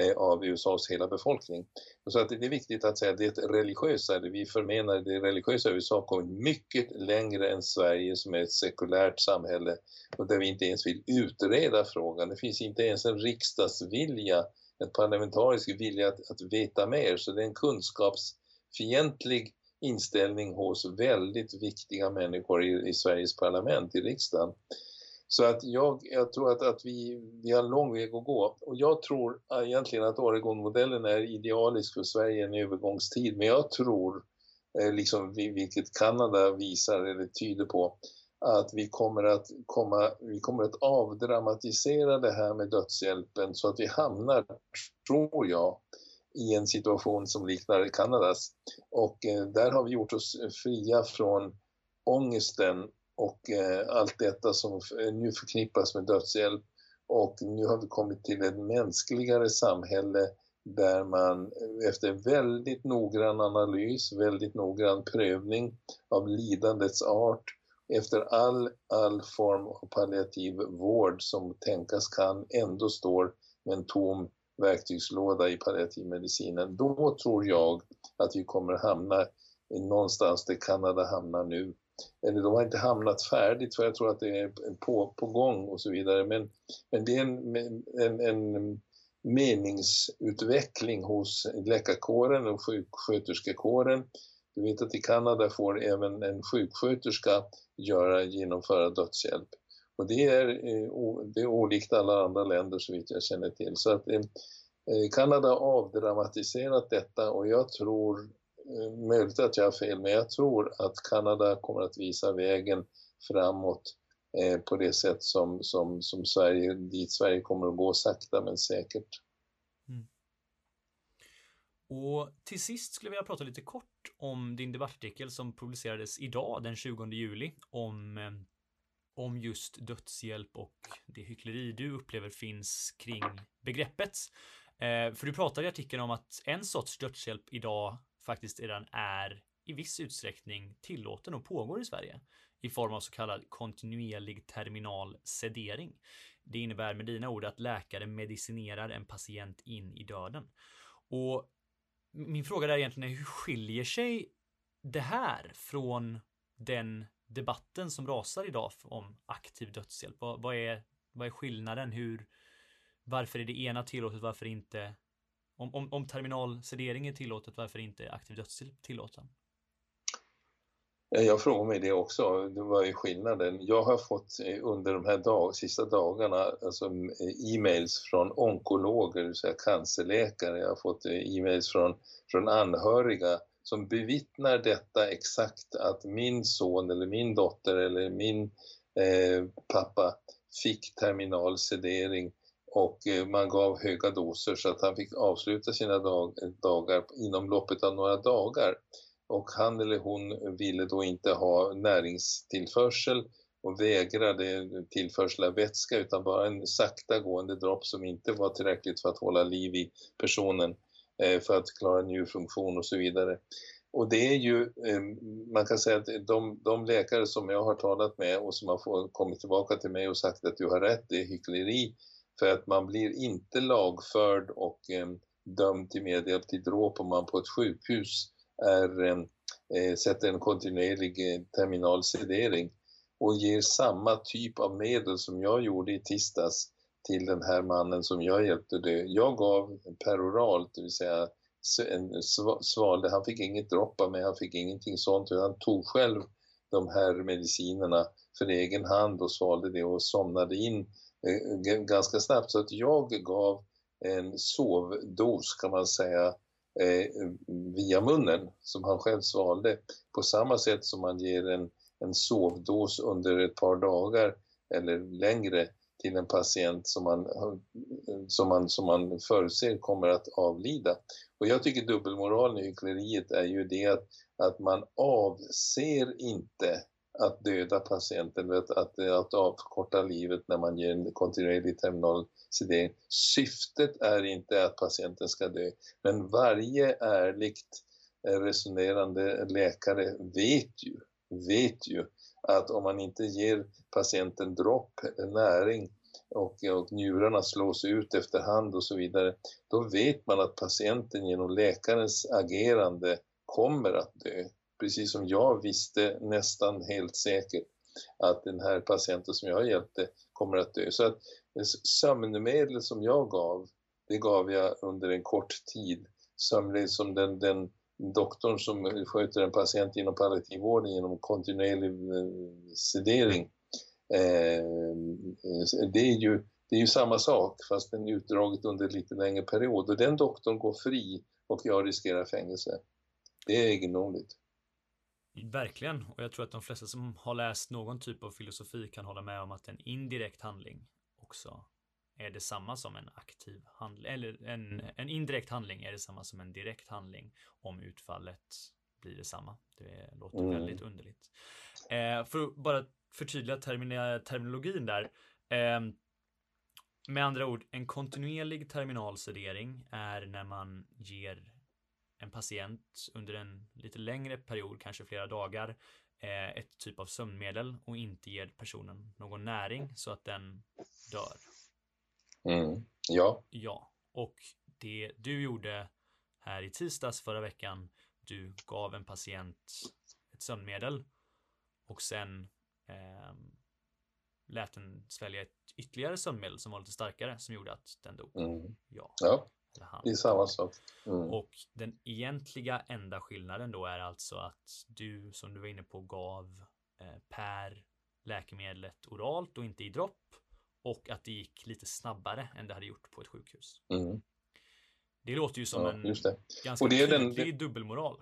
eh, av USAs hela befolkning. Så att det är viktigt att säga att det religiösa, vi förmenar det religiösa USA kommer mycket längre än Sverige som är ett sekulärt samhälle och där vi inte ens vill utreda frågan. Det finns inte ens en riksdagsvilja en parlamentarisk vilja att, att veta mer. Så det är en kunskapsfientlig inställning hos väldigt viktiga människor i, i Sveriges parlament, i riksdagen. Så att jag, jag tror att, att vi, vi har en lång väg att gå. Och jag tror egentligen att Oregon-modellen är idealisk för Sverige i en övergångstid. Men jag tror, eh, liksom, vilket Kanada visar eller tyder på, att vi kommer att, komma, vi kommer att avdramatisera det här med dödshjälpen så att vi hamnar, tror jag, i en situation som liknar Kanadas. Och eh, där har vi gjort oss fria från ångesten och eh, allt detta som nu förknippas med dödshjälp. Och nu har vi kommit till ett mänskligare samhälle där man eh, efter väldigt noggrann analys, väldigt noggrann prövning av lidandets art, efter all, all form av palliativ vård som tänkas kan ändå står med en tom verktygslåda i palliativmedicinen, då tror jag att vi kommer hamna någonstans där Kanada hamnar nu. Eller de har inte hamnat färdigt för jag tror att det är på, på gång och så vidare. Men, men det är en, en, en meningsutveckling hos läkarkåren och sjuksköterskekåren. Du vet att i Kanada får även en sjuksköterska göra, genomföra dödshjälp. Och det är, eh, det är olikt alla andra länder så vitt jag känner till. Så att eh, eh, Kanada har avdramatiserat detta och jag tror, möjligt att jag har fel, men jag tror att Kanada kommer att visa vägen framåt på det sätt som, som, som Sverige, dit Sverige kommer att gå sakta men säkert. Och till sist skulle jag vilja prata lite kort om din debattartikel som publicerades idag den 20 juli om eh, om just dödshjälp och det hyckleri du upplever finns kring begreppet. Eh, för du pratar i artikeln om att en sorts dödshjälp idag faktiskt redan är i viss utsträckning tillåten och pågår i Sverige i form av så kallad kontinuerlig terminal sedering. Det innebär med dina ord att läkare medicinerar en patient in i döden. Och min fråga är egentligen hur skiljer sig det här från den debatten som rasar idag om aktiv dödshjälp? Vad, vad, är, vad är skillnaden? Hur, varför är det ena tillåtet? Varför inte? Om, om, om terminalsedering är tillåtet, varför är inte aktiv dödshjälp tillåten? Eh, jag frågar mig det också. Det var ju skillnaden. Jag har fått eh, under de här dag, sista dagarna alltså eh, e-mails från onkologer, så här cancerläkare. Jag har fått e-mails från, från anhöriga som bevittnar detta exakt att min son eller min dotter eller min eh, pappa fick terminal sedering och man gav höga doser så att han fick avsluta sina dag, dagar inom loppet av några dagar. Och han eller hon ville då inte ha näringstillförsel och vägrade tillförsel av vätska utan bara en sakta gående dropp som inte var tillräckligt för att hålla liv i personen. Eh, för att klara njurfunktion och så vidare. Och det är ju, eh, man kan säga att de, de läkare som jag har talat med och som har kommit tillbaka till mig och sagt att du har rätt, det är hyckleri. För att man blir inte lagförd och eh, dömd till medhjälp till dråp om man på ett sjukhus är, eh, eh, sätter en kontinuerlig eh, terminalsedering och ger samma typ av medel som jag gjorde i tisdags till den här mannen som jag hjälpte dö. Jag gav peroralt, det vill säga en svalde, han fick inget dropp av mig, han fick ingenting sånt, han tog själv de här medicinerna för egen hand och svalde det och somnade in eh, ganska snabbt. Så att jag gav en sovdos kan man säga Eh, via munnen som han själv svalde på samma sätt som man ger en, en sovdos under ett par dagar eller längre till en patient som man, som man, som man förutser kommer att avlida. Och jag tycker dubbelmoralen i hyckleriet är ju det att, att man avser inte att döda patienten, att, att, att avkorta livet när man ger en kontinuerlig terminal sedering. Syftet är inte att patienten ska dö, men varje ärligt eh, resonerande läkare vet ju, vet ju att om man inte ger patienten dropp, eh, näring och, och njurarna slås ut efterhand och så vidare, då vet man att patienten genom läkarens agerande kommer att dö. Precis som jag visste nästan helt säkert att den här patienten som jag hjälpte kommer att dö. Så att sömnmedel som jag gav, det gav jag under en kort tid. Sömnmedel som den, den doktorn som sköter en patient inom palliativvården genom kontinuerlig eh, sedering. Eh, det är ju det är ju samma sak fast den är utdraget under lite längre period och den doktorn går fri och jag riskerar fängelse. Det är egendomligt. Verkligen, och jag tror att de flesta som har läst någon typ av filosofi kan hålla med om att en indirekt handling också är detsamma som en aktiv handling, eller en, en indirekt handling är detsamma som en direkt handling om utfallet blir detsamma. Det låter mm. väldigt underligt. Eh, för att bara förtydliga termin terminologin där. Eh, med andra ord, en kontinuerlig terminalsedering är när man ger en patient under en lite längre period, kanske flera dagar, eh, ett typ av sömnmedel och inte ger personen någon näring så att den dör. Mm. Ja. Ja, och det du gjorde här i tisdags förra veckan, du gav en patient ett sömnmedel och sen eh, lät den svälja ett ytterligare sömnmedel som var lite starkare som gjorde att den dog. Mm. Ja. ja. Det är samma sak. Mm. Och den egentliga enda skillnaden då är alltså att du, som du var inne på, gav eh, per läkemedlet oralt och inte i dropp. Och att det gick lite snabbare än det hade gjort på ett sjukhus. Mm. Det låter ju som ja, en ganska tydlig den... dubbelmoral.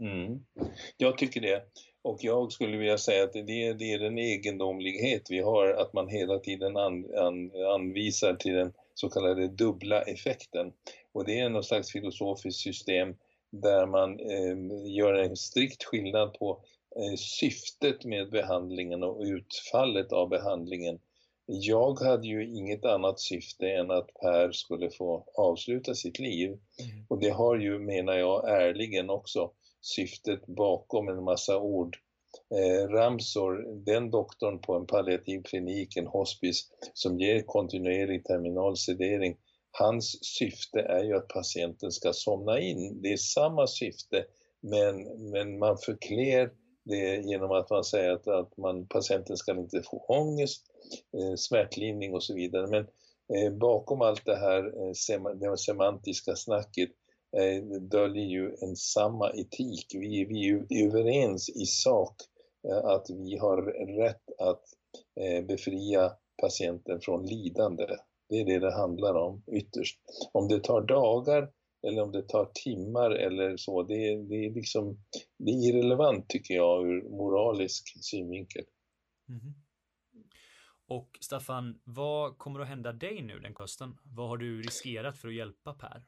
Mm. Jag tycker det. Och jag skulle vilja säga att det, det är den egendomlighet vi har att man hela tiden an, an, anvisar till den så kallade dubbla effekten. Och det är något slags filosofiskt system där man eh, gör en strikt skillnad på eh, syftet med behandlingen och utfallet av behandlingen. Jag hade ju inget annat syfte än att Per skulle få avsluta sitt liv. Mm. Och det har ju, menar jag, ärligen också syftet bakom en massa ord eh, Ramsor, den doktorn på en palliativ klinik, en hospice, som ger kontinuerlig terminal sedering, hans syfte är ju att patienten ska somna in. Det är samma syfte, men, men man förklär det genom att man säger att, att man, patienten ska inte få ångest, eh, smärtlindring och så vidare. Men eh, bakom allt det här eh, sem det semantiska snacket eh, döljer ju en samma etik. Vi, vi är ju överens i sak eh, Eh, att vi har rätt att eh, befria patienten från lidande. Det är det det handlar om ytterst. Om det tar dagar eller om det tar timmar eller så, det, det är liksom det är irrelevant tycker jag ur moralisk synvinkel. Mm. Och Staffan, vad kommer att hända dig nu den hösten? Vad har du riskerat för att hjälpa Per?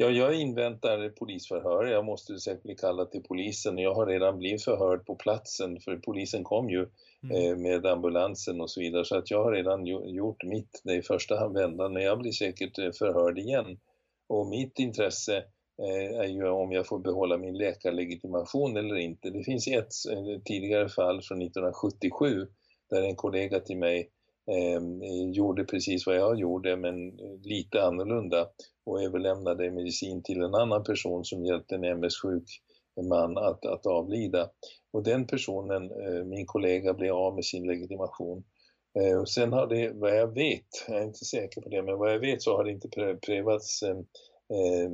Ja, jag inväntar polisförhör. Jag måste säkert bli kallad till polisen. Jag har redan blivit förhörd på platsen för polisen kom ju mm. eh, med ambulansen och så vidare. Så att jag har redan gjort mitt det i första vändan. Men jag blir säkert eh, förhörd igen. Och mitt intresse eh, är ju om jag får behålla min läkarlegitimation eller inte. Det finns ett tidigare fall från 1977 där en kollega till mig Ehm, gjorde precis vad jag gjorde men eh, lite annorlunda och överlämnade medicin till en annan person som hjälpte en MS-sjuk man att, att avlida. Och den personen, eh, min kollega, blev av med sin legitimation. Eh, och sen har det, vad jag vet, jag är inte säker på det, men vad jag vet så har det inte prövats eh, eh,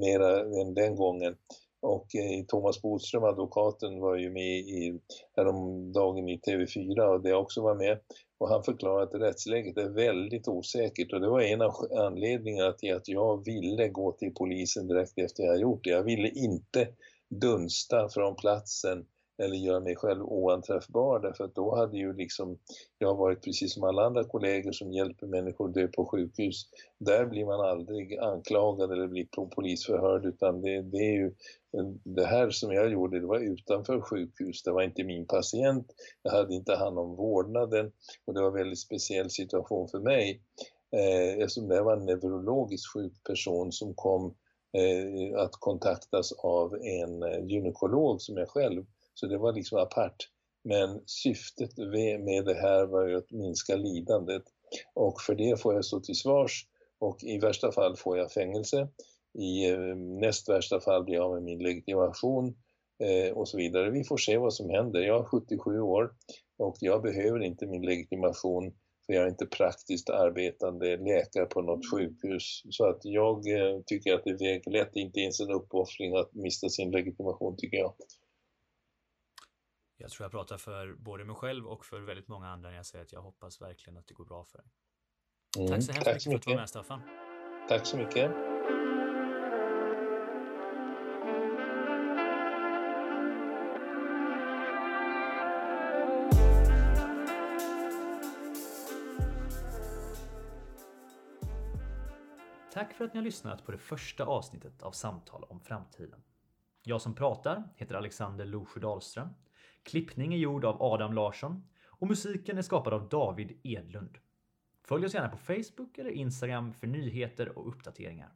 mera än den gången. Och eh, Thomas Bodström, advokaten, var ju med i, häromdagen i TV4 och det också var med. Och han förklarade att rättsläget är väldigt osäkert och det var en av anledningarna till att jag ville gå till polisen direkt efter jag gjort det. Jag ville inte dunsta från platsen eller göra mig själv oanträffbar därför att då hade ju liksom jag varit precis som alla andra kollegor som hjälper människor att dö på sjukhus. Där blir man aldrig anklagad eller blir polisförhörd utan det, det är ju det här som jag gjorde det var utanför sjukhus, det var inte min patient, jag hade inte hand om vårdnaden och det var en väldigt speciell situation för mig eh, eftersom det var en neurologiskt sjuk person som kom eh, att kontaktas av en eh, gynekolog som jag själv så det var liksom apart. Men syftet med det här var ju att minska lidandet. Och för det får jag stå till svars och i värsta fall får jag fängelse. I eh, näst värsta fall blir jag av med min legitimation eh, och så vidare. Vi får se vad som händer. Jag är 77 år och jag behöver inte min legitimation För jag är inte praktiskt arbetande läkare på något sjukhus. Så att jag eh, tycker att det väger lätt, inte ens en uppoffring att mista sin legitimation tycker jag. Jag tror jag pratar för både mig själv och för väldigt många andra när jag säger att jag hoppas verkligen att det går bra för dig. Mm, tack så hemskt tack mycket för att du var med Staffan. Tack så mycket. Tack för att ni har lyssnat på det första avsnittet av Samtal om framtiden. Jag som pratar heter Alexander Losjö Dahlström. Klippning är gjord av Adam Larsson och musiken är skapad av David Edlund. Följ oss gärna på Facebook eller Instagram för nyheter och uppdateringar.